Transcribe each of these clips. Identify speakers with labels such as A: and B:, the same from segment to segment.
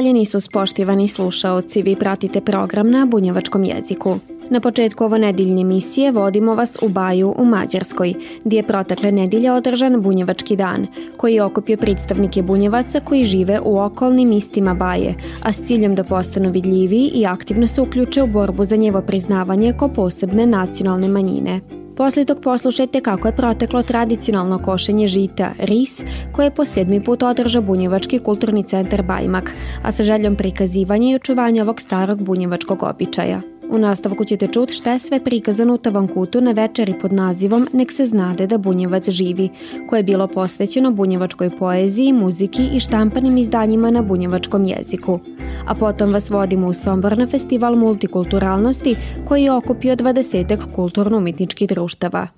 A: Faljeni su spoštivani slušaoci, vi pratite program na bunjevačkom jeziku. Na početku ovo nedeljne emisije vodimo vas u Baju u Mađarskoj, gdje je protekle nedelje održan Bunjevački dan, koji je okupio predstavnike bunjevaca koji žive u okolnim istima Baje, a s ciljem da postanu vidljiviji i aktivno se uključe u borbu za njevo priznavanje ko posebne nacionalne manjine. Posle tog poslušajte kako je proteklo tradicionalno košenje žita, ris, koje je po sedmi put održao Bunjevački kulturni centar Bajmak, a sa željom prikazivanja i očuvanja ovog starog bunjevačkog običaja. U nastavku ćete čuti šta je sve prikazano u Tavankutu na večeri pod nazivom Nek se znade da Bunjevac živi, koje je bilo posvećeno bunjevačkoj poeziji, muziki i štampanim izdanjima na bunjevačkom jeziku. A potom vas vodimo u Sombor na festival multikulturalnosti koji je okupio 20 kulturno-umetničkih društava.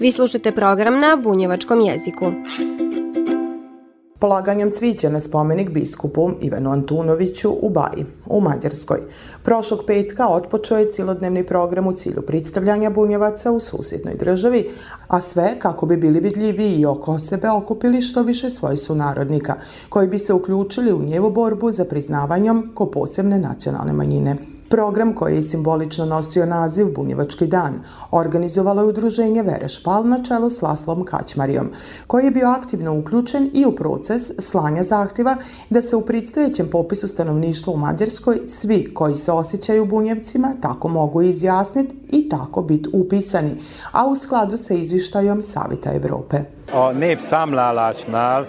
A: Vi slušate program na bunjevačkom jeziku.
B: Polaganjem cvića na spomenik biskupu Ivanu Antunoviću u Baji, u Mađarskoj. Prošlog petka otpočeo je cilodnevni program u cilju predstavljanja bunjevaca u susjednoj državi, a sve kako bi bili vidljivi i oko sebe okupili što više svojih sunarodnika, koji bi se uključili u njevu borbu za priznavanjem ko posebne nacionalne manjine. Program koji je simbolično nosio naziv Bunjevački dan organizovalo je udruženje Vere Špal na čelu s Laslom Kaćmarijom, koji je bio aktivno uključen i u proces slanja zahtjeva da se u predstojećem popisu stanovništva u Mađarskoj svi koji se osjećaju bunjevcima tako mogu izjasniti i tako biti upisani, a u skladu sa izvištajom Savita Evrope.
C: A népszámlálásnál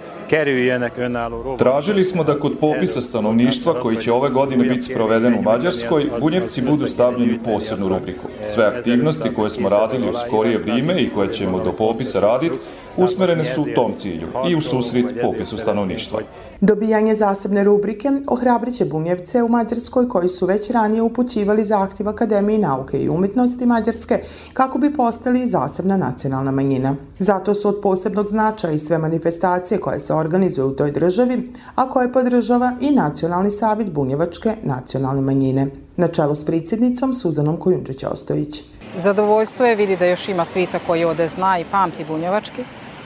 D: Tražili smo da kod popisa stanovništva koji će ove godine biti sproveden u Mađarskoj, bunjevci budu stavljeni u posebnu rubriku. Sve aktivnosti koje smo radili u skorije vrijeme i koje ćemo do popisa raditi, usmerene su u tom cilju i u susret popisu stanovništva.
B: Dobijanje zasebne rubrike ohrabriće bunjevce u Mađarskoj koji su već ranije upućivali zahtjev Akademiji nauke i umjetnosti Mađarske kako bi postali zasebna nacionalna manjina. Zato su od posebnog značaja i sve manifestacije koje se organizuju u toj državi, a koje podržava i Nacionalni savjet bunjevačke nacionalne manjine. Na čelu s predsjednicom Suzanom Kojundžić-Ostojić.
E: Zadovoljstvo je vidi da još ima svita koji ode zna i pamti bunjevački,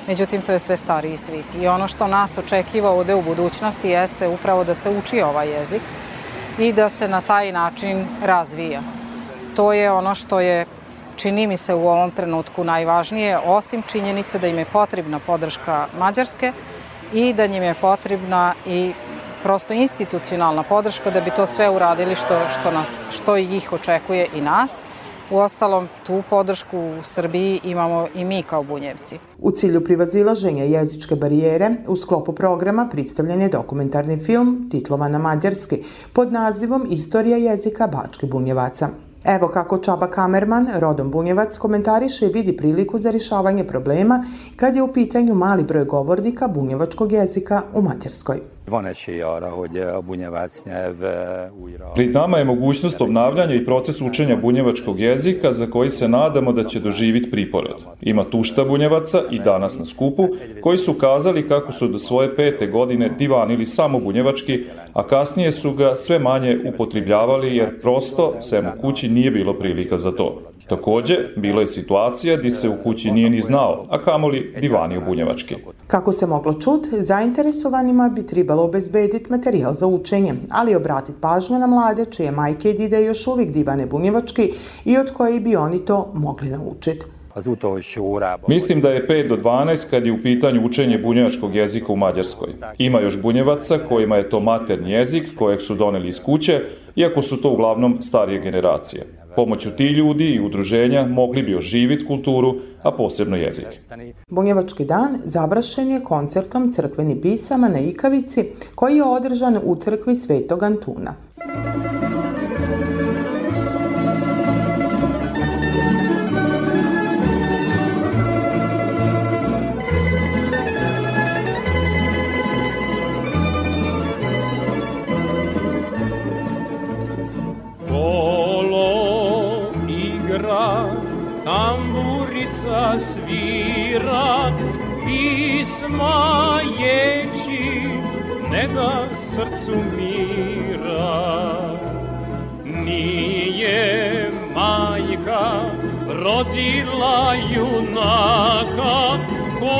E: međutim to je sve stariji svit. I ono što nas očekiva ovde u budućnosti jeste upravo da se uči ovaj jezik i da se na taj način razvija. To je ono što je čini mi se u ovom trenutku najvažnije, osim činjenice da im je potrebna podrška Mađarske i da njim je potrebna i prosto institucionalna podrška da bi to sve uradili što, što, nas, što ih očekuje i nas – U ostalom, tu podršku u Srbiji imamo i mi kao bunjevci.
B: U cilju privazilaženja jezičke barijere, u sklopu programa predstavljen je dokumentarni film titlovan na mađarski pod nazivom Istorija jezika Bački bunjevaca. Evo kako Čaba Kamerman, rodom Bunjevac, komentariše i vidi priliku za rješavanje problema kad je u pitanju mali broj govornika bunjevačkog jezika u Mađarskoj.
F: Van esély arra, hogy a bunjevac nyelv újra...
D: Pred nama je mogućnost obnavljanja i proces učenja bunjevačkog jezika za koji se nadamo da će doživiti priporod. Ima tušta bunjevaca i danas na skupu koji su kazali kako su do svoje pete godine divanili samo bunjevački, a kasnije su ga sve manje upotrebljavali jer prosto sem u kući nije bilo prilika za to. Takođe, bila je situacija di se u kući nije ni znao, a kamoli divanio bunjevački.
B: Kako se moglo čut, zainteresovanima bi trebalo obezbediti materijal za učenje, ali obratiti pažnju na mlade čije majke i dide još uvijek divane bunjevački i od koje bi oni to mogli naučiti.
D: Mislim da je 5 do 12 kad je u pitanju učenje bunjevačkog jezika u Mađarskoj. Ima još bunjevaca kojima je to materni jezik kojeg su doneli iz kuće, iako su to uglavnom starije generacije. Pomoću ti ljudi i udruženja mogli bi oživiti kulturu, a posebno jezik.
B: Bunjevački dan završen je koncertom crkveni pisama na Ikavici koji je održan u crkvi Svetog Antuna.
G: Pisma ječi ne da srcu mira. Nije majka rodila junaka ko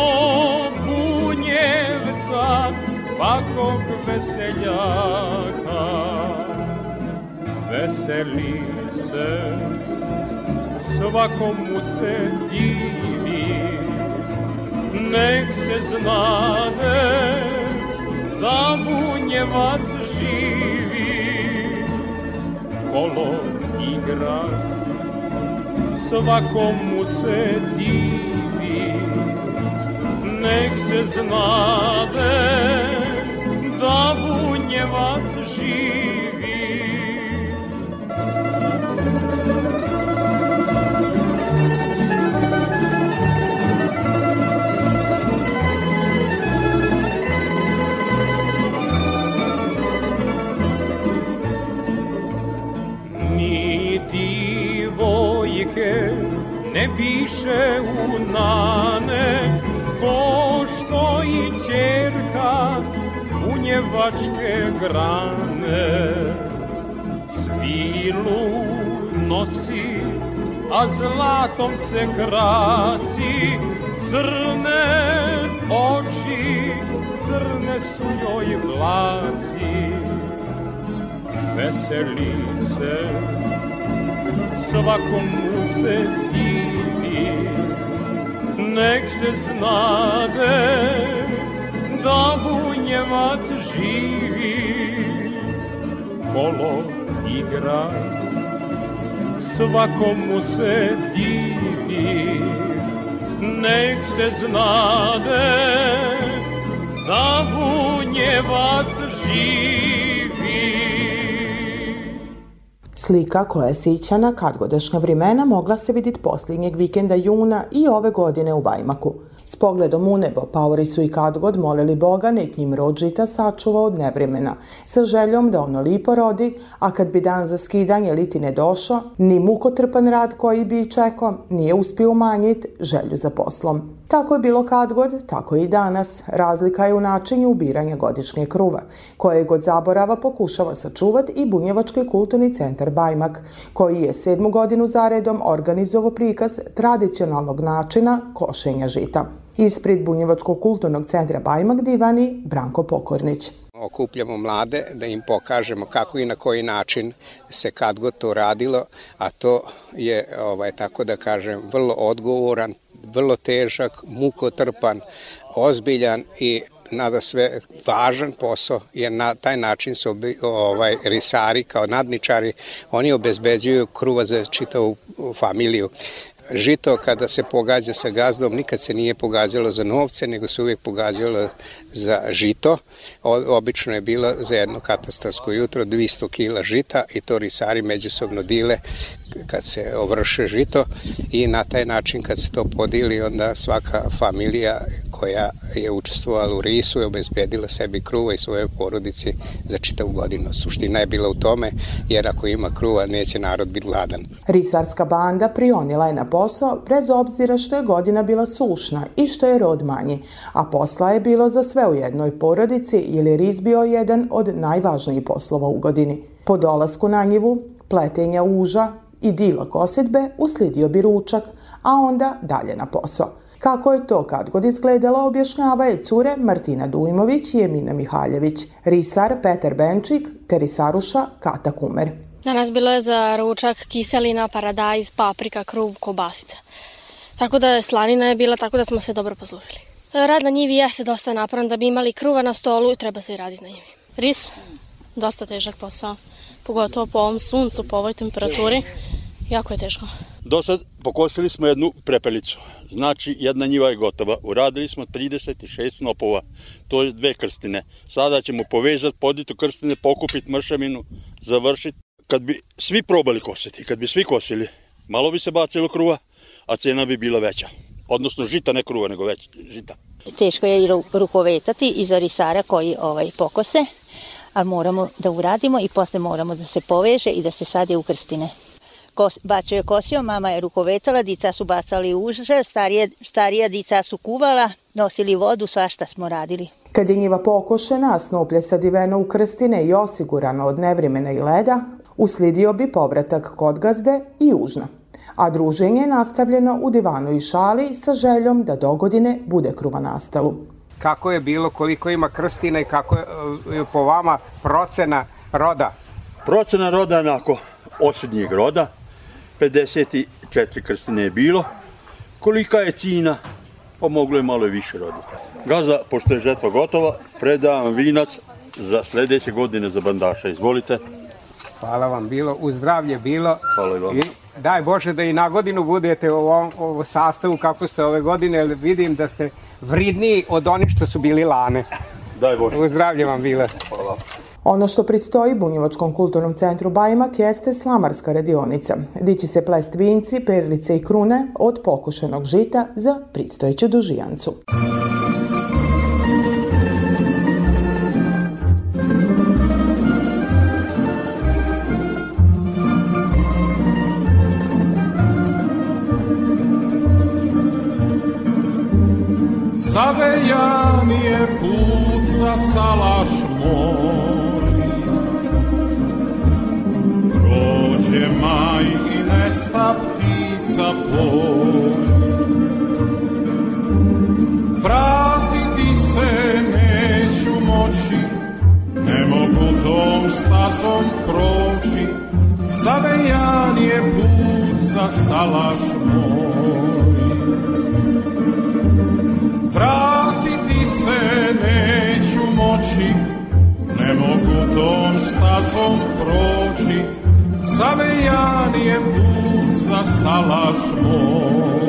G: bunjevca pakog veseljaka. Veseli se svakomu se divi nek se znade da bunjevac živi. Kolo igra svakomu se divi nek se znade da bunjevac živi ne biše u nane ko što i čerka bunjevačke grane. Svilu nosi a zlatom se krasi crne oči crne su joj vlasi. Veseli se svakomu se divi nek se znade da bunjevac živi. Kolo igra svakomu se divi nek se znade da bunjevac živi
B: Slika koja je sićana kadgodašnja vremena mogla se vidjeti posljednjeg vikenda juna i ove godine u Bajmaku. S pogledom u nebo paori su i kad god molili Boga nek njim rod žita sačuva od nevremena, sa željom da ono lipo rodi, a kad bi dan za skidanje liti ne došao, ni mukotrpan rad koji bi čekao nije uspio umanjiti želju za poslom. Tako je bilo kad god, tako i danas. Razlika je u načinju ubiranja godišnje kruva, koje god zaborava pokušava sačuvati i Bunjevački kulturni centar Bajmak, koji je sedmu godinu zaredom organizovao prikaz tradicionalnog načina košenja žita. Ispred Bunjevačkog kulturnog centra Bajmak divani Branko Pokornić.
H: okupljamo mlade da im pokažemo kako i na koji način se kad god to radilo, a to je, ovaj, tako da kažem, vrlo odgovoran, vrlo težak, mukotrpan, ozbiljan i nada sve važan posao, jer na taj način su obi, ovaj, risari kao nadničari, oni obezbeđuju kruva za čitavu familiju. Žito kada se pogađa sa gazdom nikad se nije pogađalo za novce, nego se uvijek pogađalo za žito. Obično je bilo za jedno katastarsko jutro 200 kila žita i to risari međusobno dile kad se ovrše žito i na taj način kad se to podili onda svaka familija koja je učestvovala u risu je obezbedila sebi kruva i svoje porodici za čitavu godinu. Suština je bila u tome jer ako ima kruva neće narod biti gladan.
B: Risarska banda prionila je na posao bez obzira što je godina bila sušna i što je rod manji, a posla je bilo za sve u jednoj porodici jer je ris bio jedan od najvažnijih poslova u godini. Po dolasku na njivu, pletenja uža i dila kosidbe uslidio bi ručak, a onda dalje na posao. Kako je to kad god izgledalo objašnjava je cure Martina Dujmović i Emina Mihaljević, risar Petar Benčik te risaruša Kata Kumer.
I: Danas bilo je za ručak kiselina, paradajz, paprika, kruv, kobasica. Tako da slanina je bila tako da smo se dobro poslužili. Rad na njivi jeste dosta naporan da bi imali kruva na stolu i treba se i raditi na njivi. Ris, dosta težak posao, pogotovo po ovom suncu, po ovoj temperaturi, jako je teško.
J: Do sad pokosili smo jednu prepelicu. Znači, jedna njiva je gotova. Uradili smo 36 snopova, to je dve krstine. Sada ćemo povezati, poditi krstine, pokupiti mršavinu, završiti. Kad bi svi probali kositi, kad bi svi kosili, malo bi se bacilo kruva, a cena bi bila veća. Odnosno žita, ne kruva, nego već žita.
K: Teško je i rukovetati i za risara koji ovaj pokose, ali moramo da uradimo i posle moramo da se poveže i da se sade u krstine. kos, bačo je kosio, mama je rukovetala, dica su bacali uže, starije, starija dica su kuvala, nosili vodu, svašta smo radili.
B: Kad je njiva pokošena, a snoplje sadiveno u krstine i osigurano od nevrimena i leda, uslidio bi povratak kod gazde i južna. A druženje je nastavljeno u divanu i šali sa željom da dogodine bude kruva nastalu.
L: Kako je bilo, koliko ima krstina i kako je e, po vama procena roda?
J: Procena roda je onako osrednjeg roda, 54 krstine je bilo. Kolika je cina? Pomoglo je malo više roditi. Gazda, pošto je žetva gotova, predavam vinac za sledeće godine za bandaša. Izvolite.
L: Hvala vam bilo, u zdravlje bilo.
J: Hvala vam.
L: I daj Bože da i na godinu budete u ovom, ovom sastavu kako ste ove godine, jer vidim da ste vridniji od onih što su bili lane.
J: Daj Bože.
L: U zdravlje vam bilo.
J: Hvala.
B: Ono što predstoji Bunjevačkom kulturnom centru Bajmak jeste slamarska radionica, gdje će se plest vinci, perlice i krune od pokušenog žita za predstojeću dužijancu.
G: Zavejan salaš moj Vratiti se neću moći, ne mogu tom stazom proći, zavejan je put za salaš moj.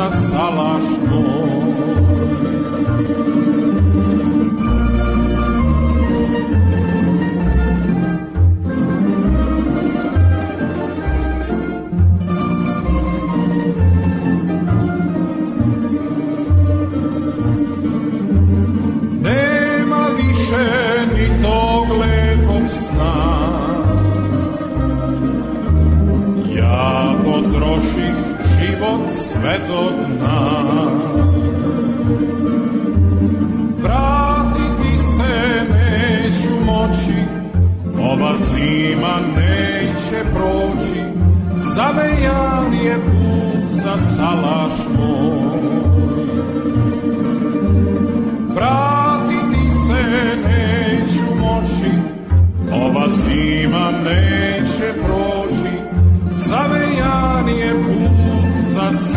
G: Za salaš moj.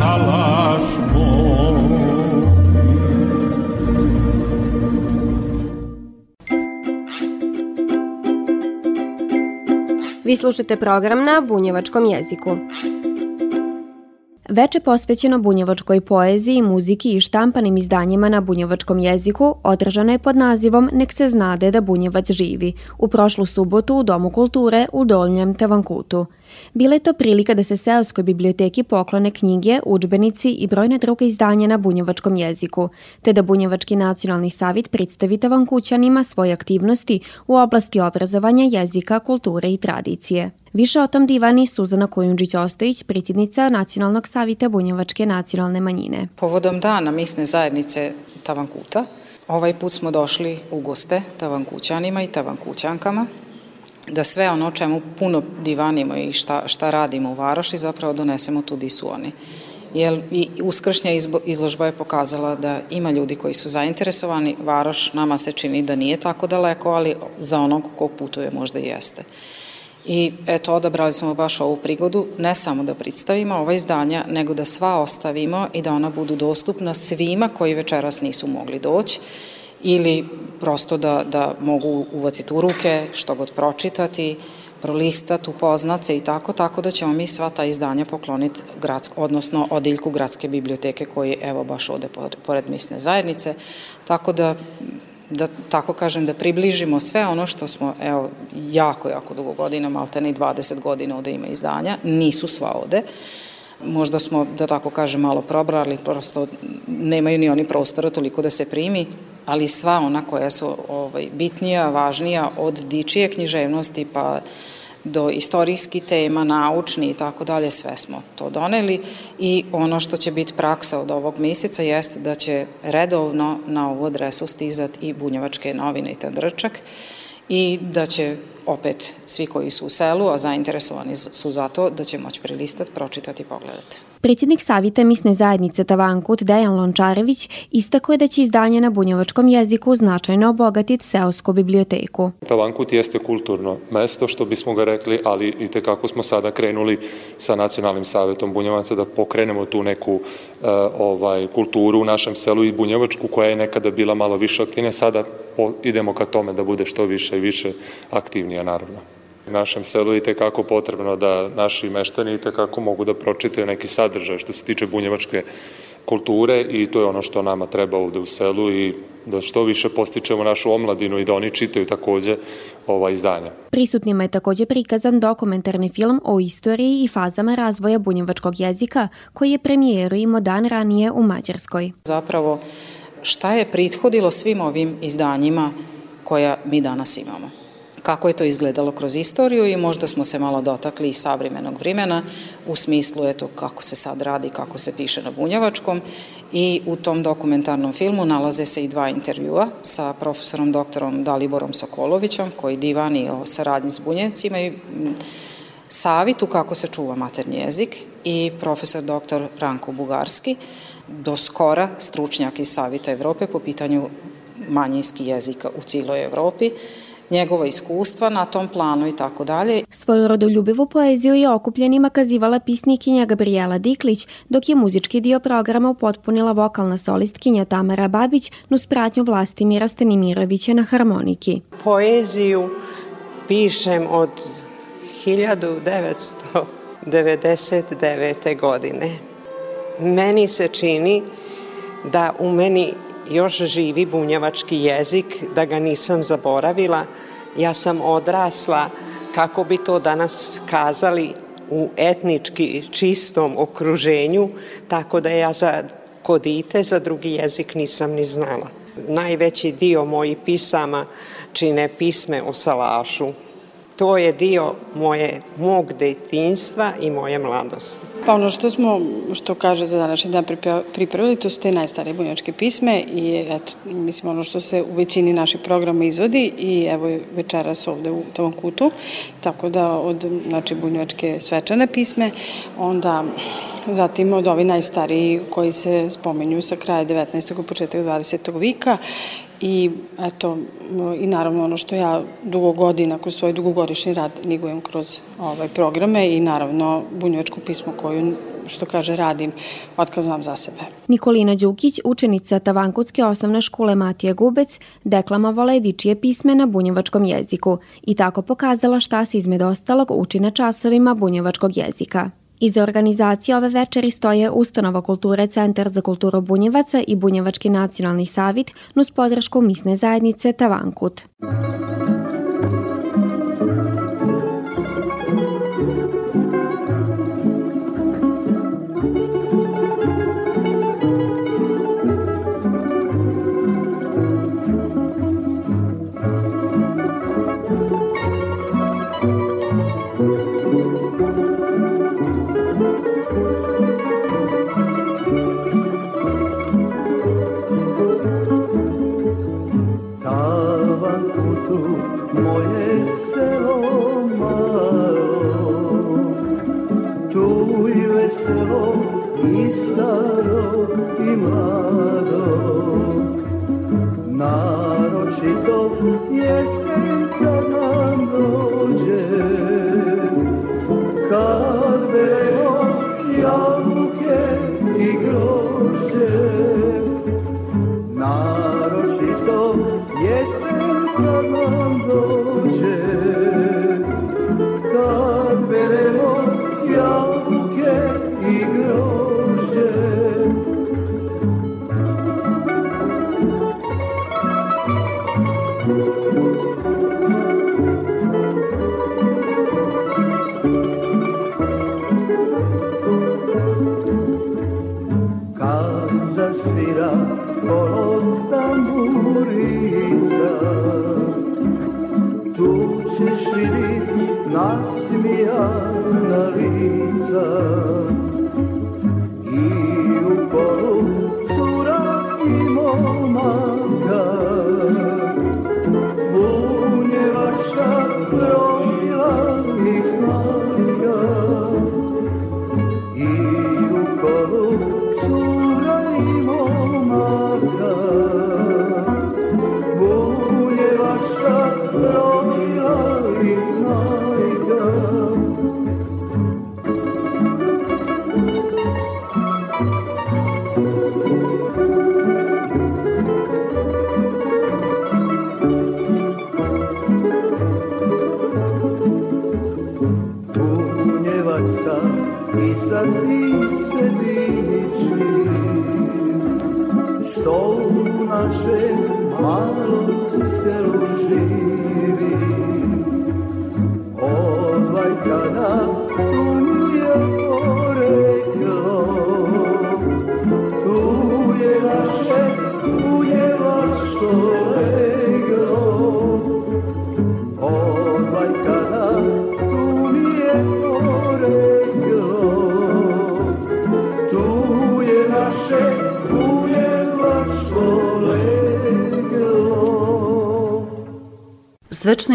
G: Salaš moj.
A: Vi slušate program na bunjevačkom jeziku. Veče posvećeno bunjevačkoj poeziji, muziki i štampanim izdanjima na bunjevačkom jeziku održano je pod nazivom Nek se znade da bunjevac živi u prošlu subotu u Domu kulture u Dolnjem Tevankutu. Bila je to prilika da se Seoskoj biblioteki poklone knjige, učbenici i brojne druge izdanja na bunjevačkom jeziku, te da Bunjevački nacionalni savjet predstavi Tavankućanima svoje aktivnosti u oblasti obrazovanja jezika, kulture i tradicije. Više o tom divani Suzana Kojundžić-Ostojić, predsjednica Nacionalnog savjeta Bunjevačke nacionalne manjine.
E: Povodom dana misne zajednice Tavankuta, ovaj put smo došli u goste Tavankućanima i Tavankućankama, da sve ono čemu puno divanimo i šta, šta radimo u varoši zapravo donesemo tu di su oni. jer i uskršnja izložba je pokazala da ima ljudi koji su zainteresovani, Varoš nama se čini da nije tako daleko, ali za onog ko putuje možda i jeste. I eto, odabrali smo baš ovu prigodu, ne samo da predstavimo ova izdanja, nego da sva ostavimo i da ona budu dostupna svima koji večeras nisu mogli doći ili prosto da, da mogu uvatiti u ruke, što god pročitati, prolistati, upoznat se i tako, tako da ćemo mi sva ta izdanja pokloniti gradsk, odnosno odiljku gradske biblioteke koji evo baš ode pored misne zajednice, tako da da tako kažem, da približimo sve ono što smo, evo, jako, jako dugo godina, malte ne 20 godina ovde ima izdanja, nisu sva ovde, možda smo, da tako kažem, malo probrali, prosto nemaju ni oni prostora toliko da se primi, ali sva ona koja su ovaj, bitnija, važnija od dičije književnosti pa do istorijski tema, naučni i tako dalje, sve smo to doneli i ono što će biti praksa od ovog meseca jeste da će redovno na ovu adresu stizati i bunjevačke novine i tandrčak i da će opet svi koji su u selu, a zainteresovani su za to, da će moći prilistati, pročitati i pogledati.
A: Predsjednik Savita misne zajednice Tavankut Dejan Lončarević istako je da će izdanje na bunjevačkom jeziku značajno obogatiti seosku biblioteku.
M: Tavankut jeste kulturno mesto, što bismo ga rekli, ali i tekako smo sada krenuli sa Nacionalnim savetom bunjevaca da pokrenemo tu neku uh, ovaj, kulturu u našem selu i bunjevačku koja je nekada bila malo više aktivna, sada idemo ka tome da bude što više i više aktivnija naravno. Našem selu je tekako potrebno da naši meštani tekako mogu da pročitaju neki sadržaj što se tiče bunjevačke kulture i to je ono što nama treba ovde u selu i da što više postičemo našu omladinu i da oni čitaju takođe ova izdanja.
A: Prisutnima je takođe prikazan dokumentarni film o istoriji i fazama razvoja bunjevačkog jezika koji je premijeru imao dan ranije u Mađarskoj.
E: Zapravo šta je prethodilo svim ovim izdanjima koja mi danas imamo kako je to izgledalo kroz istoriju i možda smo se malo dotakli i savremenog vremena u smislu eto kako se sad radi, kako se piše na bunjevačkom. I u tom dokumentarnom filmu nalaze se i dva intervjua sa profesorom doktorom Daliborom Sokolovićem koji divani o saradnji s bunjevcima i savitu kako se čuva maternji jezik i profesor doktor Ranko Bugarski, do skora stručnjak iz Savita Evrope po pitanju manjinski jezika u cijeloj Evropi njegova iskustva na tom planu i tako dalje.
A: Svoju rodoljubivu poeziju je okupljenima kazivala pisnikinja Gabriela Diklić, dok je muzički dio programa upotpunila vokalna solistkinja Tamara Babić nus pratnju Vlastimira Stanimirovića na harmoniki.
N: Poeziju pišem od 1999. godine. Meni se čini da u meni još živi bunjevački jezik, da ga nisam zaboravila. Ja sam odrasla, kako bi to danas kazali, u etnički čistom okruženju, tako da ja za kodite za drugi jezik nisam ni znala. Najveći dio mojih pisama čine pisme o salašu. To je dio moje, mog detinstva i moje mladosti.
O: Pa ono što smo, što kaže za današnji dan pripravili, to su te najstarije bunjačke pisme i eto, mislim ono što se u većini naših programa izvodi i evo večeras ovde u tom kutu, tako da od znači, bunjačke svečane pisme, onda zatim od ovi najstariji koji se spomenju sa kraja 19. i početak 20. vika i eto i naravno ono što ja dugo godina kroz svoj dugogodišnji rad nigujem kroz ovaj programe i naravno bunjevačko pismo koju što kaže radim otkad znam za sebe.
A: Nikolina Đukić, učenica Tavankutske osnovne škole Matija Gubec, deklamovala je dičije pisme na bunjevačkom jeziku i tako pokazala šta se izmed ostalog uči na časovima bunjevačkog jezika. Iza organizacije ove večeri stoje Ustanova kulture Centar za kulturu Bunjevaca i Bunjevački nacionalni savit nus podršku misne zajednice Tavankut.
P: i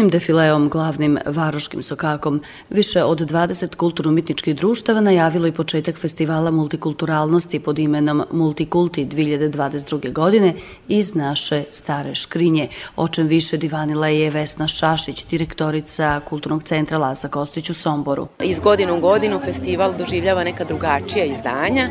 Q: Defileom, glavnim varoškim sokakom, više od 20 kulturno-umetničkih društava najavilo i početak festivala multikulturalnosti pod imenom Multikulti 2022. godine iz naše stare škrinje. O čem više divanila je Vesna Šašić, direktorica Kulturnog centra Lasa Kostić u Somboru.
R: Iz godine u godinu festival doživljava neka drugačija izdanja,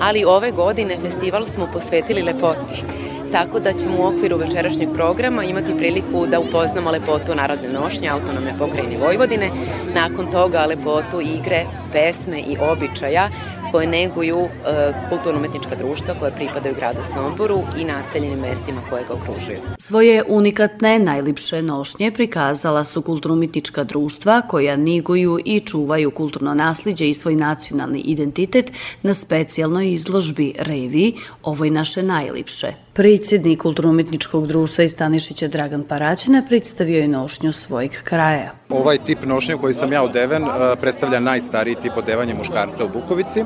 R: ali ove godine festival smo posvetili lepoti. Tako da ćemo u okviru večerašnjeg programa imati priliku da upoznamo lepotu narodne nošnje autonomne pokrajine Vojvodine, nakon toga lepotu igre, pesme i običaja koje neguju e, kulturno-umetnička društva koje pripadaju gradu Somboru i naseljenim mestima koje ga okružuju.
Q: Svoje unikatne, najlipše nošnje prikazala su kulturno-umetnička društva koja niguju i čuvaju kulturno nasljeđe i svoj nacionalni identitet na specijalnoj izložbi Revi, ovoj naše najlipše. Predsjednik kulturno-umetničkog društva iz Stanišića Dragan Paraćina predstavio je nošnju svojeg kraja.
S: Ovaj tip nošnje koji sam ja odeven e, predstavlja najstariji tip odevanja muškarca u Bukovici. E,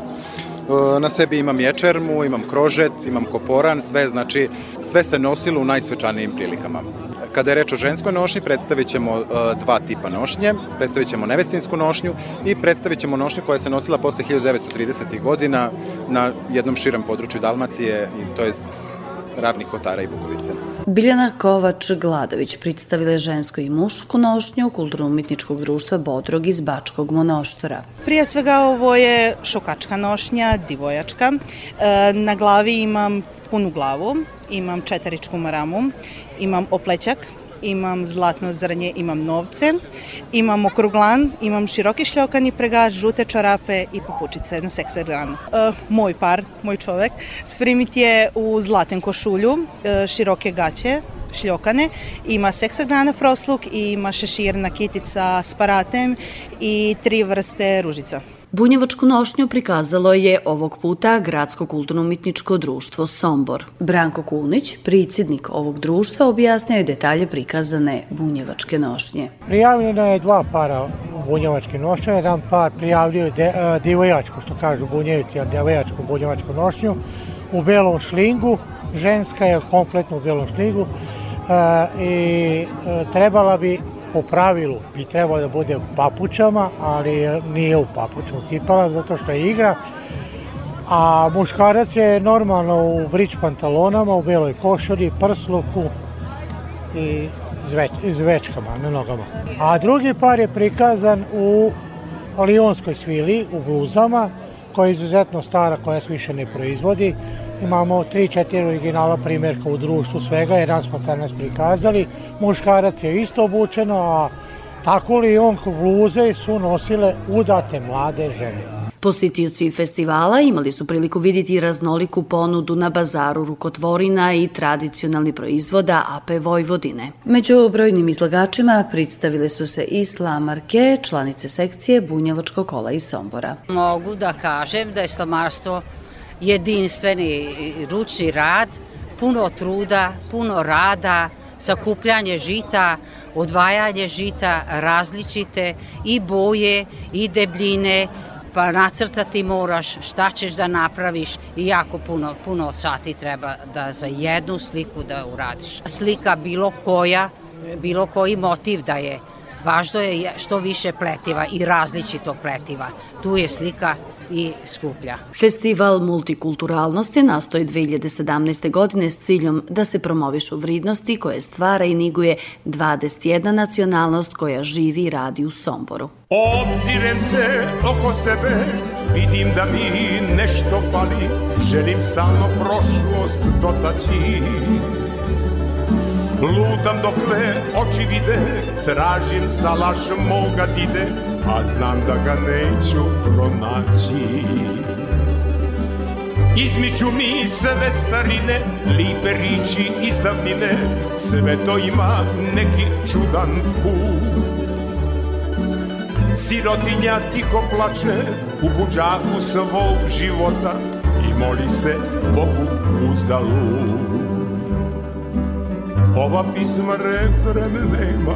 S: Na sebi imam ječermu, imam krožet, imam koporan, sve znači sve se nosilo u najsvečanijim prilikama. Kada je reč o ženskoj nošnji, predstavit ćemo e, dva tipa nošnje. Predstavit ćemo nevestinsku nošnju i predstavit ćemo nošnju koja se nosila posle 1930. godina na jednom širem području Dalmacije, to jest Ravnih Kotara i Bukovice.
Q: Biljana Kovač-Gladović predstavila je žensku i mušku nošnju kulturno-umetničkog društva Bodrog iz Bačkog monoštora.
T: Prije svega ovo je šokačka nošnja, divojačka. E, Na glavi imam punu glavu, imam četaričku maramu, imam oplećak, imam zlatno zrnje, imam novce, imam okruglan, imam široki šljokani pregač, žute čarape i papučice na seksagranu. E, moj par, moj čovek, spremit je u zlaten košulju, e, široke gaće, šljokane, ima seksagrana frosluk i ima šeširna kitica s paratem i tri vrste ružica.
Q: Bunjevačku nošnju prikazalo je ovog puta Gradsko kulturno-umetničko društvo Sombor. Branko Kunić, predsjednik ovog društva, objasnio je detalje prikazane bunjevačke nošnje.
U: Prijavljeno je dva para bunjevačke nošnje, jedan par prijavljuje de, a, divojačku, što kažu bunjevici, a divojačku bunjevačku nošnju, u belom šlingu, ženska je kompletno u belom šlingu a, i a, trebala bi po pravilu bi trebalo da bude u papučama, ali nije u papučama sipala zato što je igra. A muškarac je normalno u brič pantalonama, u beloj košari, prsluku i zveć, zvečkama na nogama. A drugi par je prikazan u lionskoj svili, u bluzama, koja je izuzetno stara, koja se više ne proizvodi. Imamo 3-4 originala primjerka u društvu svega, jedan smo danas prikazali. Muškarac je isto obučeno, a tako lionku bluze su nosile udate mlade žene.
Q: Posjetioci festivala imali su priliku vidjeti raznoliku ponudu na bazaru rukotvorina i tradicionalni proizvoda AP Vojvodine. Među brojnim izlagačima predstavile su se i slamarke, članice sekcije Bunjevačko kola iz Sombora.
V: Mogu da kažem da je slamarstvo jedinstveni ručni rad, puno truda, puno rada, sakupljanje žita, odvajanje žita različite i boje i debljine pa nacrtati moraš šta ćeš da napraviš i jako puno, puno sati treba da za jednu sliku da uradiš. Slika bilo koja, bilo koji motiv da je, važno je što više pletiva i različitog pletiva. Tu je slika i skuplja.
Q: Festival multikulturalnosti nastoji 2017. godine s ciljom da se promovišu vridnosti koje stvara i niguje 21 nacionalnost koja živi i radi u Somboru.
W: Obzirem se oko sebe, vidim da mi nešto fali, želim stalno prošlost dotaći. Lutam dokle oči vide, tražim salaš moga dide, a znam da ga neću pronaći. Izmiču mi sve starine, lipe riči iz davnine, sve to ima neki čudan put. Sirotinja tiho plače u buđaku svog života i moli se Bogu uzalud. Ova pisma refren nema.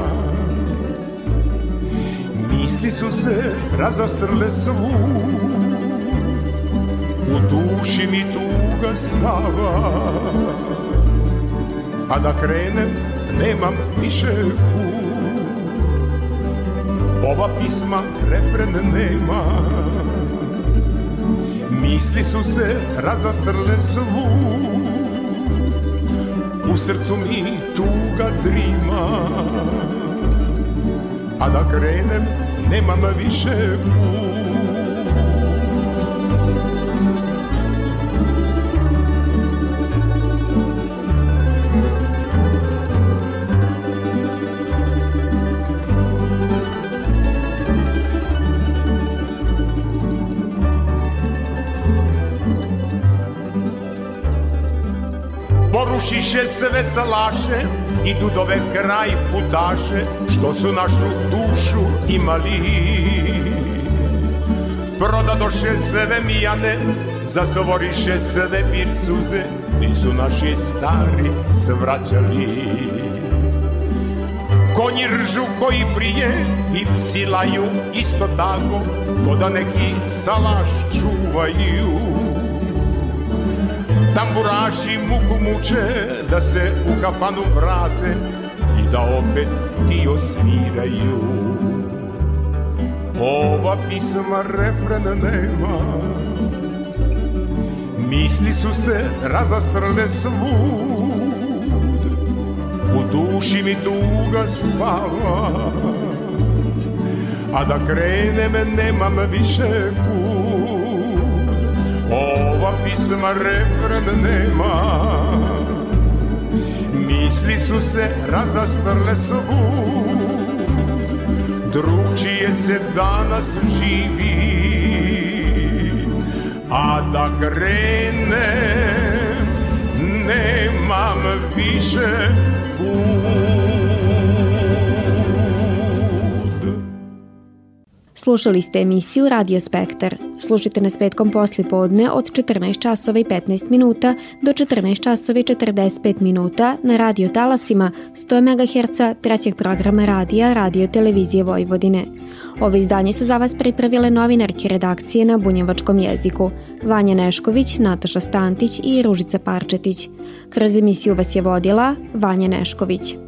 W: Misli su se razastrle svu. U duši mi tuga spava. A da krenem nemam više put. Ova pisma refren nema. Misli su se razastrle svu srcu mi tuga drima. A da krenem nemam više put Porušiše sve salaše i dudove kraj putaše što su našu dušu imali. Prodadoše sve mijane, zatvoriše sve pircuze, nisu naši stari svraćali. Konji ržu koji prije i psi laju isto tako, ko da neki salaš čuvaju. Tamburaši muku muče da se u kafanu vrate i da opet dio sviraju. Ova pisma refren nema, misli su se razastrle svud, u duši mi tuga spava, a da krenem nemam više Ova pisma refren nema. Misli su se razastrle svud Drugčije se danas živi. A da krenem Nemam više put.
A: Slušali ste emisiju Radio Spektar. Slušajte nas petkom posli podne od 14 časova i 15 minuta do 14 časova i 45 minuta na radio talasima 100 MHz trećeg programa radija Radio Televizije Vojvodine. Ovo izdanje su za vas pripravile novinarke redakcije na bunjevačkom jeziku Vanja Nešković, Nataša Stantić i Ružica Parčetić. Kroz emisiju vas je vodila Vanja Nešković.